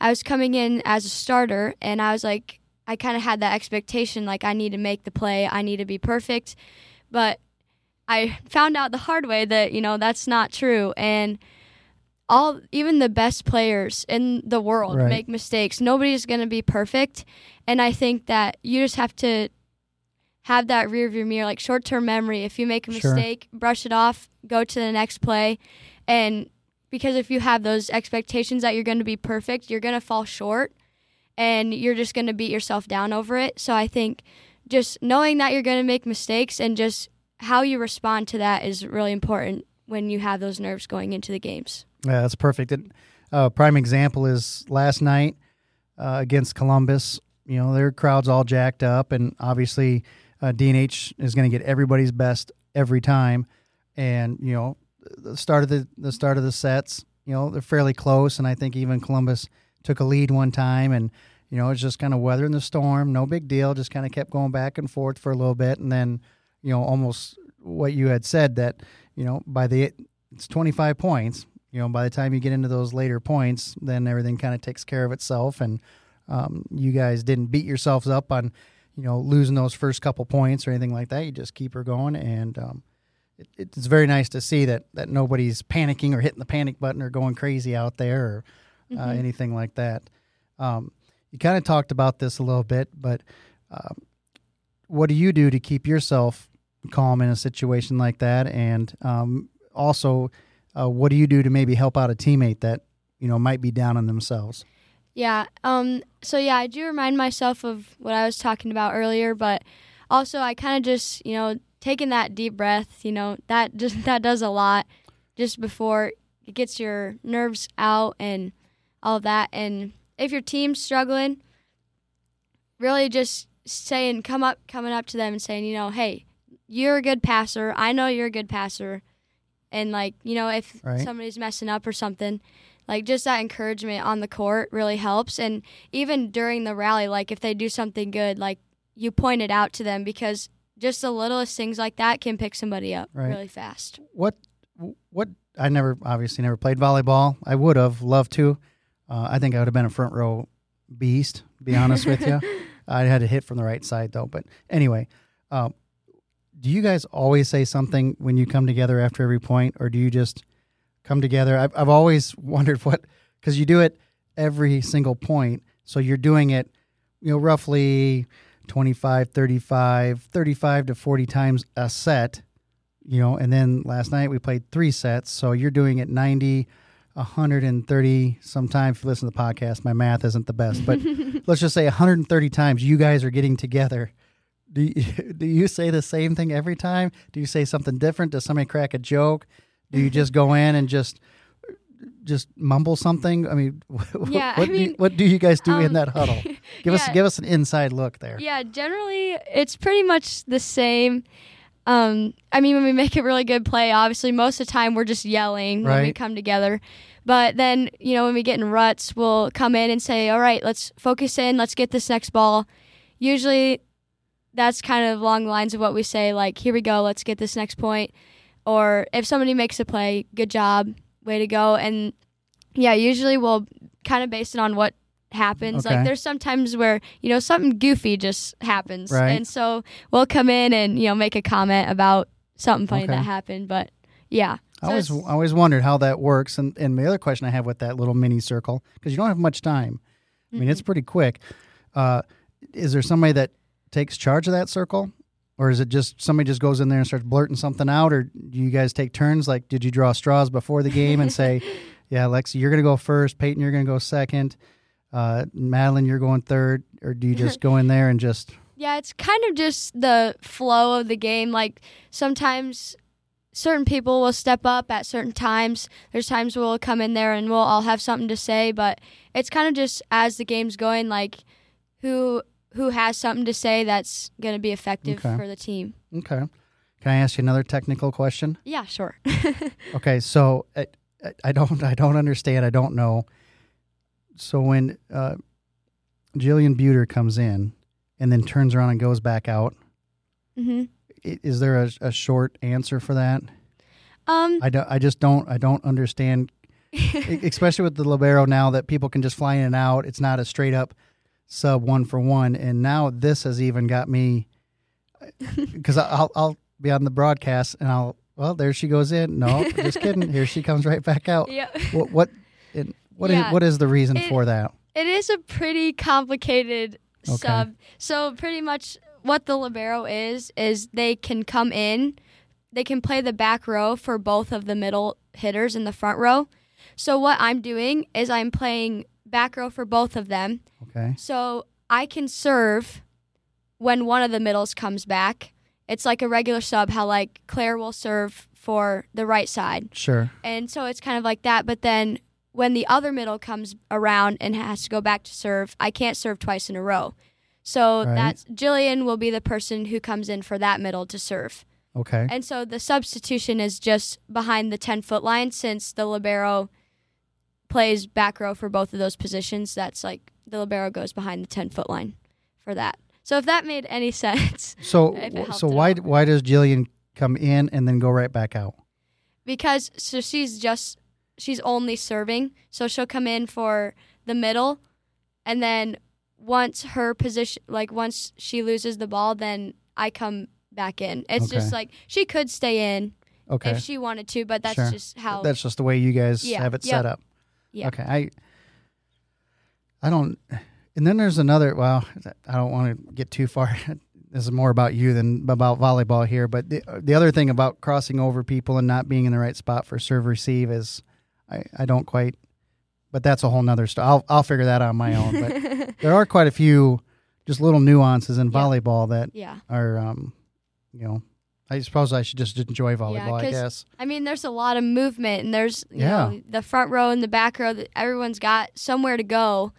I was coming in as a starter and I was like I kind of had that expectation like I need to make the play, I need to be perfect. But I found out the hard way that, you know, that's not true and all even the best players in the world Right. make mistakes. Nobody's going to be perfect, and I think that you just have to have that rear view mirror, like short term memory. If you make a Sure. mistake, brush it off, go to the next play, and because if you have those expectations that you're going to be perfect, you're going to fall short, and you're just going to beat yourself down over it. So I think just knowing that you're going to make mistakes and just how you respond to that is really important when you have those nerves going into the games. Yeah, that's perfect. And uh, prime example is last night uh, against Columbus. You know, their crowd's all jacked up, and obviously uh, DNH is going to get everybody's best every time. And you know, the start of the the start of the sets, you know, they're fairly close, and I think even Columbus took a lead one time, and you know, it's just kind of weathering the storm, no big deal. Just kind of kept going back and forth for a little bit, and then you know, almost what you had said that you know by the it's 25 points you know by the time you get into those later points then everything kind of takes care of itself and um, you guys didn't beat yourselves up on you know losing those first couple points or anything like that. You just keep her going and um, it, it's very nice to see that that nobody's panicking or hitting the panic button or going crazy out there or uh, Mhm. anything like that. Um, you kind of talked about this a little bit but um, what do you do to keep yourself calm in a situation like that? And um, also uh, what do you do to maybe help out a teammate that you know might be down on themselves Yeah. Um. So yeah, I do remind myself of what I was talking about earlier, but also I kind of just you know taking that deep breath. You know that just that does a lot. Just before it gets your nerves out and all that. And if your team's struggling, really just saying, come up, coming up to them and saying, you know, hey, you're a good passer. I know you're a good passer. And like, you know, if Right. somebody's messing up or something, like just that encouragement on the court really helps. And even during the rally, like if they do something good, like you point it out to them because just the littlest things like that can pick somebody up Right. really fast. What what I never obviously never played volleyball. I would have loved to. Uh, I think I would have been a front row beast. To be honest with you, I had to hit from the right side though. But anyway, um, do you guys always say something when you come together after every point, or do you just come together? I've I've always wondered what because you do it every single point, so you're doing it, you know, roughly 25, 35, 35 to 40 times a set you know and then last night we played three sets so you're doing it 90 130 sometimes if you listen to the podcast my math isn't the best but let's just say 130 times you guys are getting together do you, do you say the same thing every time do you say something different does somebody crack a joke do you just go in and just just mumble something i mean what, Yeah, I what, do, you, what do you guys do in um, that huddle give us give us an inside look there Yeah, generally it's pretty much the same. Um, I mean, when we make a really good play, obviously most of the time we're just yelling when we come together. But then, you know, when we get in ruts, we'll come in and say, "All right, let's focus in. Let's get this next ball." Usually, that's kind of along the lines of what we say, like, "Here we go. Let's get this next point." Or if somebody makes a play, good job, way to go. And yeah, usually we'll kind of base it on what happens. Okay. Like there's sometimes where, you know, something goofy just happens. Right. And so we'll come in and, you know, make a comment about something funny Okay. that happened. But yeah. I always, I always wondered how that works. And, and my other question I have with that little mini circle, because you don't have much time. I mean, it's pretty quick. Uh, is there somebody that takes charge of that circle? Or is it just somebody just goes in there and starts blurting something out? Or do you guys take turns? Like, did you draw straws before the game and say, yeah, Lexi, you're going to go first. Peyton, you're going to go second. Uh, Madeline, you're going third. Or do you just go in there and just, Yeah, it's kind of just the flow of the game. Like sometimes certain people will step up at certain times. There's times we'll come in there and we'll all have something to say, but it's kind of just as the game's going, like who who has something to say that's going to be effective Okay. for the team. okay. Can I ask you another technical question? Yeah, sure. Okay, so I, I- don't I don't understand. I don't know. So when uh, Jillian Buter comes in and then turns around and goes back out, mm-hmm. is there a, a short answer for that? Um, I, don't, I just don't I don't understand, especially with the libero now that people can just fly in and out. It's not a straight up sub one for one, and now this has even got me because I'll I'll be on the broadcast and I'll well there she goes in. No, just kidding. Here she comes right back out. yeah. what what and what is, Yeah. what is the reason It- for that? It is a pretty complicated Okay. sub. So pretty much what the libero is is they can come in, they can play the back row for both of the middle hitters in the front row. So what I'm doing is I'm playing back row for both of them. Okay. So I can serve when one of the middles comes back. It's like a regular sub how like Claire will serve for the right side. Sure. And so it's kind of like that. But then when the other middle comes around and has to go back to serve, I can't serve twice in a row. So Right. that's Jillian will be the person who comes in for that middle to serve. Okay. And so the substitution is just behind the 10 foot line since the Libero plays back row for both of those positions. That's like the Libero goes behind the 10 foot line for that. So if that made any sense, So if it helped so why why does Jillian come in and then go right back out? because so she's just she's only serving so she'll come in for the middle and then once her position like once she loses the ball then i come back in it's Okay. just like she could stay in Okay. if she wanted to but that's Sure. just how That's just the way you guys Yeah, have it yep. set up. Yeah. Okay. I I don't and then there's another well, I don't want to get too far. This is more about you than about volleyball here, but the the other thing about crossing over people and not being in the right spot for serve receive is I, I don't quite but that's a whole nother story. I'll I'll figure that out on my own. But there are quite a few just little nuances in Yeah. volleyball that yeah are um, you know I suppose I should just enjoy volleyball. I guess. I mean, there's a lot of movement, and there's you Yeah. know the front row and the back row. That everyone's got somewhere to go,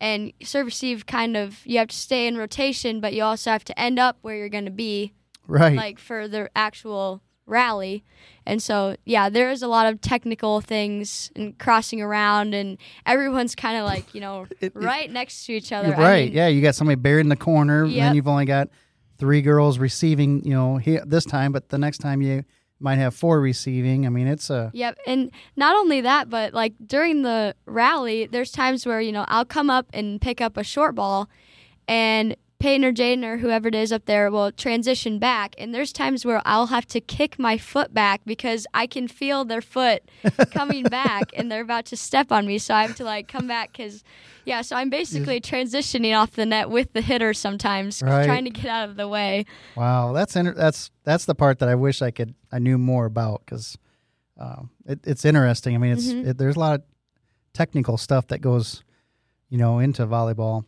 and serve receive kind of you have to stay in rotation, but you also have to end up where you're going to be, Right. like for the actual rally. And so, yeah, there is a lot of technical things and crossing around, and everyone's kind of like you know It- it- right next to each other. You're I right. mean, yeah, you got somebody buried in the corner, and then you've only got three girls receiving. You know, here this time, but the next time you might have four receiving. I mean, it's a Yep, and not only that, but like during the rally, there's times where you know I'll come up and pick up a short ball, and Peyton or Jaden or whoever it is up there will transition back, and there's times where I'll have to kick my foot back because I can feel their foot coming back, and they're about to step on me, so I have to like come back because, yeah, so I'm basically transitioning off the net with the hitter sometimes, Right. trying to get out of the way. wow. That's inter- that's that's the part that I wish I could I knew more about because um, it, it's interesting. I mean, it's Mhm. it, there's a lot of technical stuff that goes, you know, into volleyball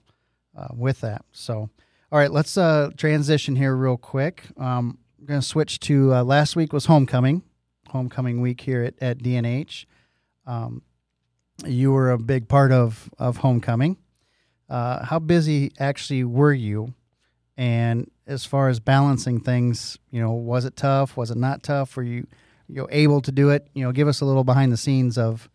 uh, with that. So, all right, let's uh, transition here real quick. Um, we're going to switch to uh, last week was homecoming, homecoming week here at, at DNH. Um, you were a big part of of homecoming. Uh, how busy actually were you? And as far as balancing things, you know, was it tough? Was it not tough? Were you you know, able to do it? You know, give us a little behind the scenes of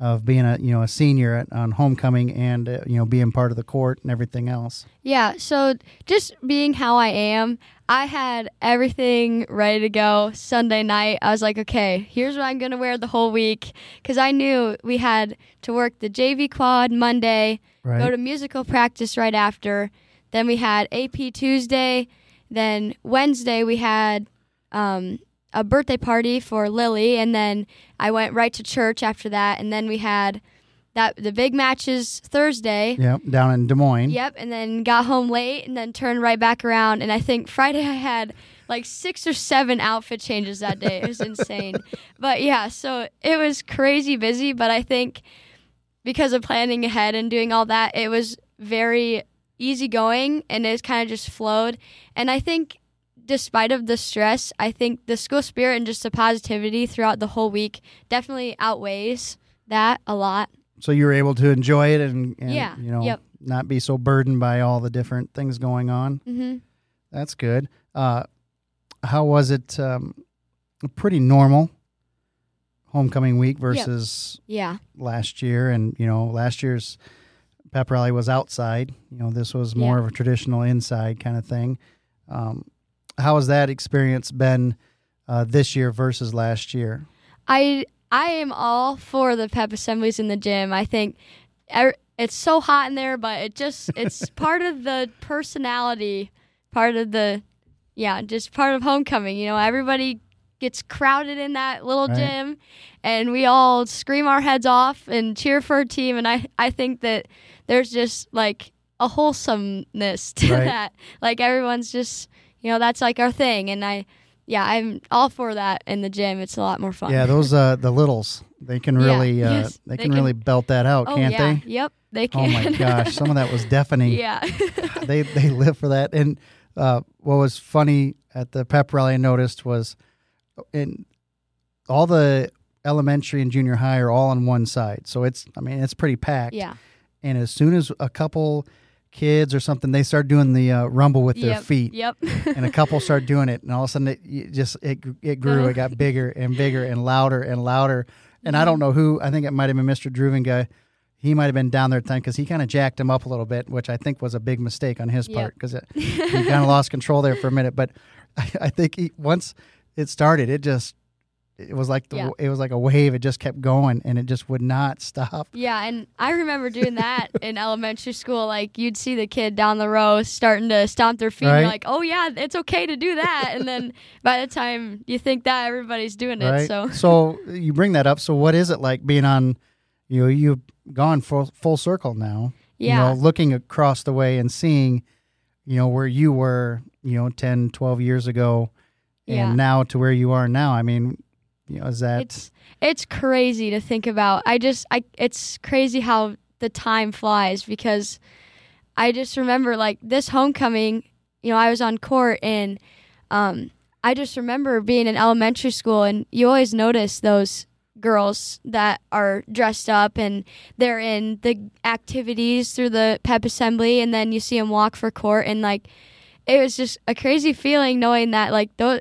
of being a you know a senior at, on homecoming and uh, you know being part of the court and everything else. Yeah, so just being how I am, I had everything ready to go Sunday night. I was like, okay, here's what I'm going to wear the whole week because I knew we had to work the JV quad Monday, Right. go to musical practice right after. Then we had AP Tuesday. Then Wednesday we had um, a birthday party for Lily, and then I went right to church after that. And then we had that the big matches Thursday. Yep, down in Des Moines. Yep, and then got home late and then turned right back around. And I think Friday I had like six or seven outfit changes that day. It was insane. But yeah, so it was crazy busy. But I think because of planning ahead and doing all that, it was very easygoing and it kind of just flowed. And I think despite of the stress, I think the school spirit and just the positivity throughout the whole week definitely outweighs that a lot. So you were able to enjoy it and, and Yeah, you know yep. not be so burdened by all the different things going on. hmm That's good. Uh, how was it? Um, pretty normal homecoming week versus Yeah. last year, and you know last year's pep rally was outside. You know this was more Yeah. of a traditional inside kind of thing. Um, how has that experience been uh, this year versus last year? I I am all for the pep assemblies in the gym. I think er, it's so hot in there, but it just it's part of the personality, part of the yeah, just part of homecoming. You know, everybody gets crowded in that little Right. gym, and we all scream our heads off and cheer for a team. And I I think that there's just like a wholesomeness to Right. that. Like everyone's just you know that's like our thing, and I. Yeah, I'm all for that in the gym. It's a lot more fun. Yeah, those uh, the littles they can Yeah, really uh, yes, they, they can, can- really belt that out, Oh can't yeah. they? Yep. They can. Oh my gosh, some of that was deafening. yeah. they they live for that. And uh, what was funny at the pep rally I noticed was in all the elementary and junior high are all on one side, so it's I mean it's pretty packed. yeah. And as soon as a couple kids or something, they start doing the uh, rumble with their yep. feet, Yep. and a couple start doing it, and all of a sudden it just it it grew, it got bigger and bigger and louder and louder. And I don't know who. I think it might have been Mr. Druven guy. He might have been down there at the time because he kind of jacked him up a little bit, which I think was a big mistake on his Yep. part because he kind of lost control there for a minute. But I, I think he, once it started, it just it was like the, Yeah. it was like a wave. It just kept going and it just would not stop. yeah, and I remember doing that in elementary school. Like you'd see the kid down the row starting to stomp their feet. And Right. you're like, oh yeah, it's okay to do that. and then by the time you think that, everybody's doing it. Right. So so you bring that up. So what is it like being on? You know, you've gone full full circle now. yeah. You know, looking across the way and seeing, you know, where you were, you know, 10, 12 years ago, and Yeah. now to where you are now. I mean, you know, is that it's it's crazy to think about. I just I it's crazy how the time flies because I just remember like this homecoming, you know, I was on court and um I just remember being in elementary school, and you always notice those girls that are dressed up and they're in the activities through the pep assembly, and then you see them walk for court, and like it was just a crazy feeling knowing that like those.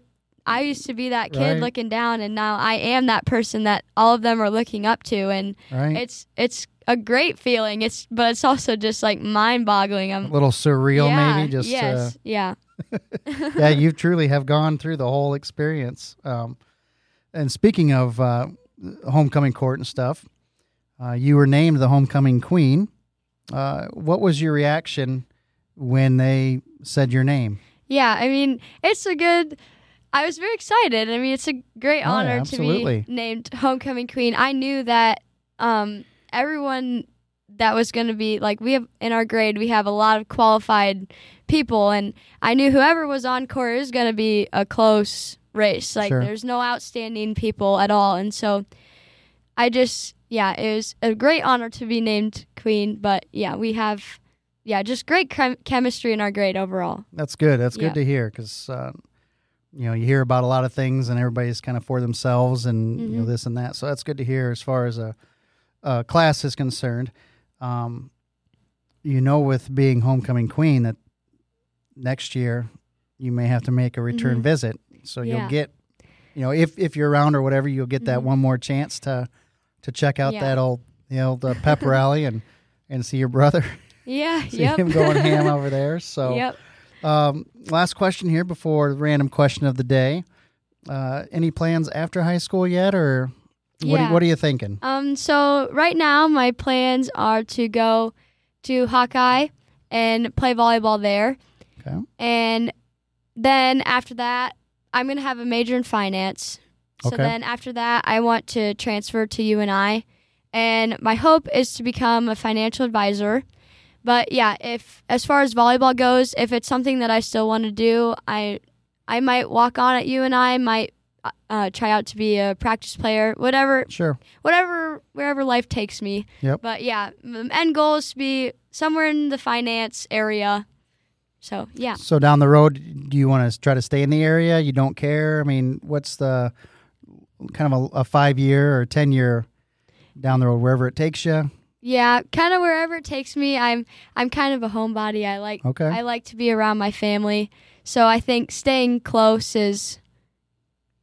I used to be that kid Right. looking down, and now I am that person that all of them are looking up to, and Right. it's it's a great feeling. It's but it's also just like mind boggling. a I'm little surreal, yeah, maybe. Just yes, yeah, uh, yeah, you truly have gone through the whole experience. Um, and speaking of uh, homecoming court and stuff, uh, you were named the homecoming queen. Uh, what was your reaction when they said your name? yeah. I mean, it's a good. I was very excited. I mean, it's a great Oh, yeah, honor to be named homecoming queen. I knew that um, everyone that was going to be like we have in our grade we have a lot of qualified people and i knew whoever was on court is going to be a close race like Sure. there's no outstanding people at all and so i just yeah it was a great honor to be named queen but yeah we have yeah just great chem- chemistry in our grade overall That's good. That's Yeah. good to hear because uh, you know you hear about a lot of things and everybody's kind of for themselves and you know Mhm. this and that. So that's good to hear as far as a, a class is concerned. Um, you know, with being homecoming queen, that next year you may have to make a return Mhm. visit. So Yeah. you'll get, you know, if if you're around or whatever, you'll get that Mhm. one more chance to to check out Yeah. that old the old uh, pep rally and and see your brother, yeah see yep him going ham over there. So. yep Um, last question here before the random question of the day. Uh, any plans after high school yet, or what? Yeah. Are, what are you thinking? Um, so right now my plans are to go to Hawkeye and play volleyball there. Okay. And then after that, I'm gonna have a major in finance. So Okay. then after that, I want to transfer to UNI, and my hope is to become a financial advisor. But yeah, if as far as volleyball goes, if it's something that I still want to do, I I might walk on at UNI, might uh, uh, try out to be a practice player, whatever Sure. whatever wherever life takes me. Yep. But yeah, end goal is to be somewhere in the finance area. So yeah. So down the road, do you want to try to stay in the area? You don't care. I mean, what's the kind of a, a five year or ten year down the road, wherever it takes you? Yeah, kind of wherever it takes me. I'm I'm kind of a homebody. I like Okay. I like to be around my family. So I think staying close is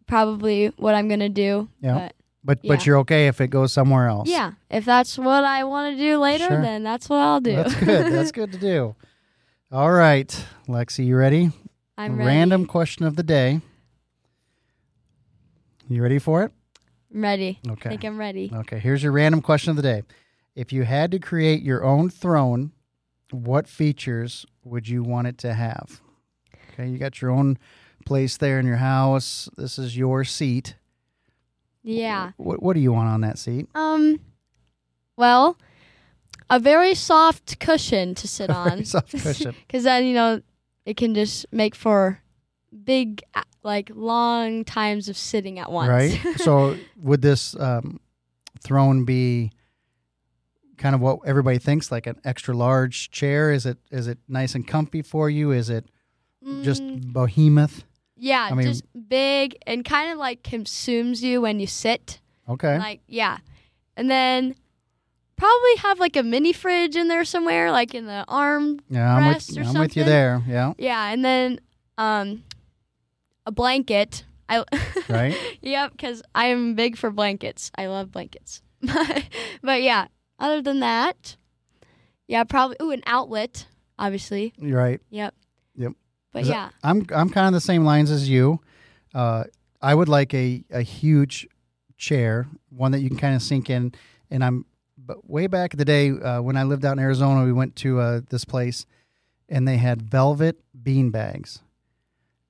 probably what I'm going to do. Yeah. But But Yeah. but you're okay if it goes somewhere else. yeah, if that's what I want to do later, Sure. then that's what I'll do. That's good. That's good to do. All right, Lexi, you ready? I'm ready. Random question of the day. You ready for it? I'm ready. I Okay. think I'm ready. Okay, here's your random question of the day. If you had to create your own throne, what features would you want it to have? Okay, you got your own place there in your house. This is your seat. Yeah. What, what do you want on that seat? Um, well, a very soft cushion to sit on. Very soft cushion. Because then, you know, it can just make for big, uh, like, long times of sitting at once. Right? so, would this um, throne be kind of what everybody thinks, like an extra large chair? Is it is it nice and comfy for you? Is it just Mm, behemoth? yeah, I mean- just big and kind of like consumes you when you sit. Okay. Like, yeah. And then probably have like a mini fridge in there somewhere, like in the arm. yeah, I'm with or I'm with you there. Yeah. Yeah. And then um, a blanket. I, Right. Yep, because I am big for blankets. I love blankets. but yeah, other than that, yeah, probably. Ooh, an outlet, obviously. You're right. Yep. Yep. But yeah, I'm I'm kind of the same lines as you. Uh, I would like a, a huge chair, one that you can kind of sink in. And I'm, but way back in the day uh, when I lived out in Arizona, we went to uh, this place, and they had velvet bean bags,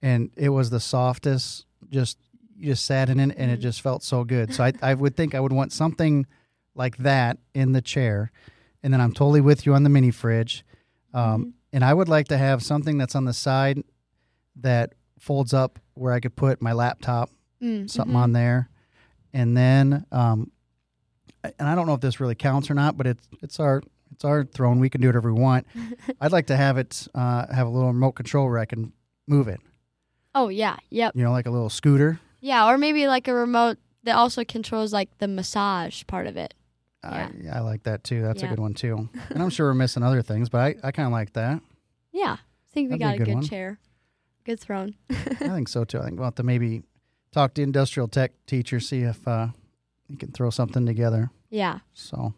and it was the softest. Just you just sat in it, and it Mhm. just felt so good. So I I would think I would want something like that in the chair, and then I'm totally with you on the mini fridge. Um, Mhm. And I would like to have something that's on the side that folds up where I could put my laptop, Mm, something mhm. on there, and then um, and I don't know if this really counts or not, but it's it's our it's our throne. We can do whatever we want. I'd like to have it uh, have a little remote control where I can move it. Oh yeah, yep, You know, like a little scooter. yeah, or maybe like a remote that also controls like the massage part of it. I, I like that too. That's a good one too. and I'm sure we're missing other things, but I, I kind of like that. Yeah, I think we That'd be a got a good good, one. chair, good throne. I think so too. I think we'll have to maybe talk to industrial tech teacher, see if uh, you can throw something together. yeah, So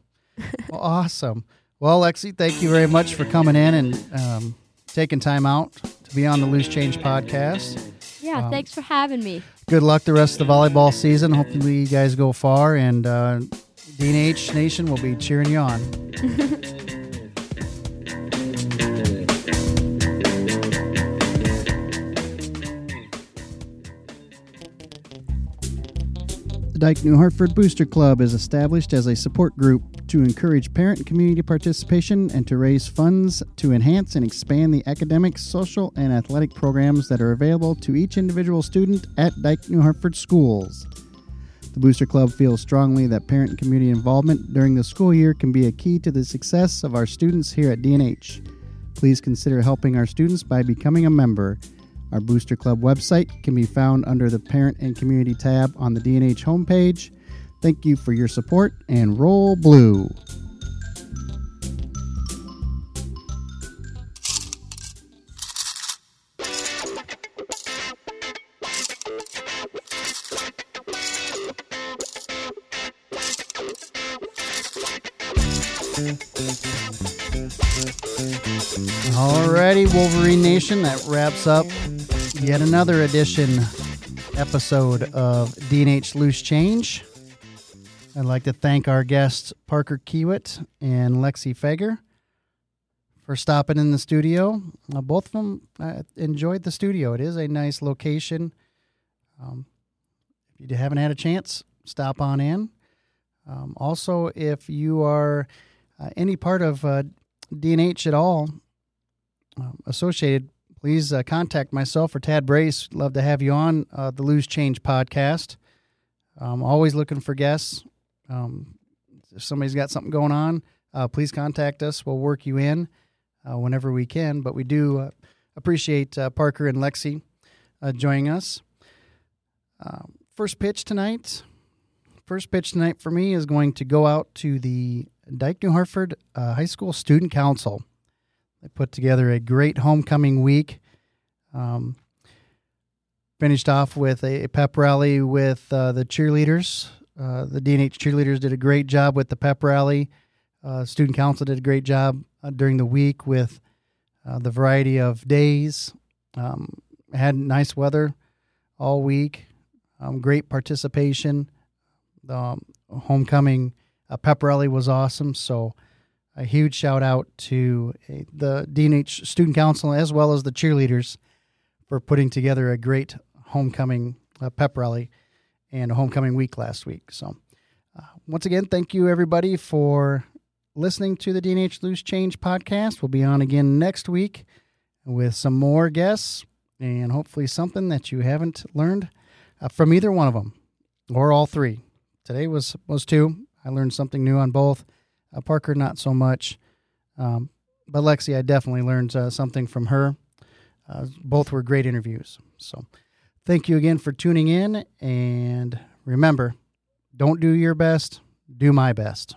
well, awesome. Well, Lexi, thank you very much for coming in and um, taking time out to be on the Loose Change podcast. yeah. Um, thanks for having me. Good luck the rest of the volleyball season. Hopefully, you guys go far, and uh, D&H Nation will be cheering you on. The Dike New Hartford Booster Club is established as a support group to encourage parent and community participation and to raise funds to enhance and expand the academic, social, and athletic programs that are available to each individual student at Dike New Hartford schools. The Booster Club feels strongly that parent and community involvement during the school year can be a key to the success of our students here at DNH. Please consider helping our students by becoming a member. Our Booster Club website can be found under the Parent and Community tab on the DNH homepage. Thank you for your support and roll blue. Alrighty, Wolverine Nation, that wraps up yet another edition episode of DNH Loose Change. I'd like to thank our guests Parker Kiewit and Lexi Fager for stopping in the studio. Uh, both of them uh, enjoyed the studio. It is a nice location. Um, if you haven't had a chance, stop on in. Um, also, if you are uh, any part of uh, DNH at all associated, please uh, contact myself or Tad Brace. Love to have you on uh, the Loose Change podcast. Um, always looking for guests. Um, if somebody's got something going on, uh, please contact us. We'll work you in uh, whenever we can. But we do uh, appreciate uh, Parker and Lexi uh, joining us. Uh, first pitch tonight. First pitch tonight for me is going to go out to the Dike New Hartford uh, High School Student Council. They put together a great homecoming week. Um, finished off with a, pep rally with uh, the cheerleaders. Uh, the DNH cheerleaders did a great job with the pep rally. Uh, student council did a great job uh, during the week with uh, the variety of days. Um, had nice weather all week. Um, great participation. The um, homecoming uh, pep rally was awesome. So, a huge shout out to uh, the DNH Student Council as well as the cheerleaders for putting together a great homecoming uh, pep rally and a homecoming week last week. So, uh, once again, thank you everybody for listening to the DNH Loose Change podcast. We'll be on again next week with some more guests and hopefully something that you haven't learned uh, from either one of them or all three. Today was was two. I learned something new on both. Uh, Parker, not so much. Um, but Lexi, I definitely learned uh, something from her. Uh, both were great interviews. So thank you again for tuning in. And remember, don't do your best, do my best.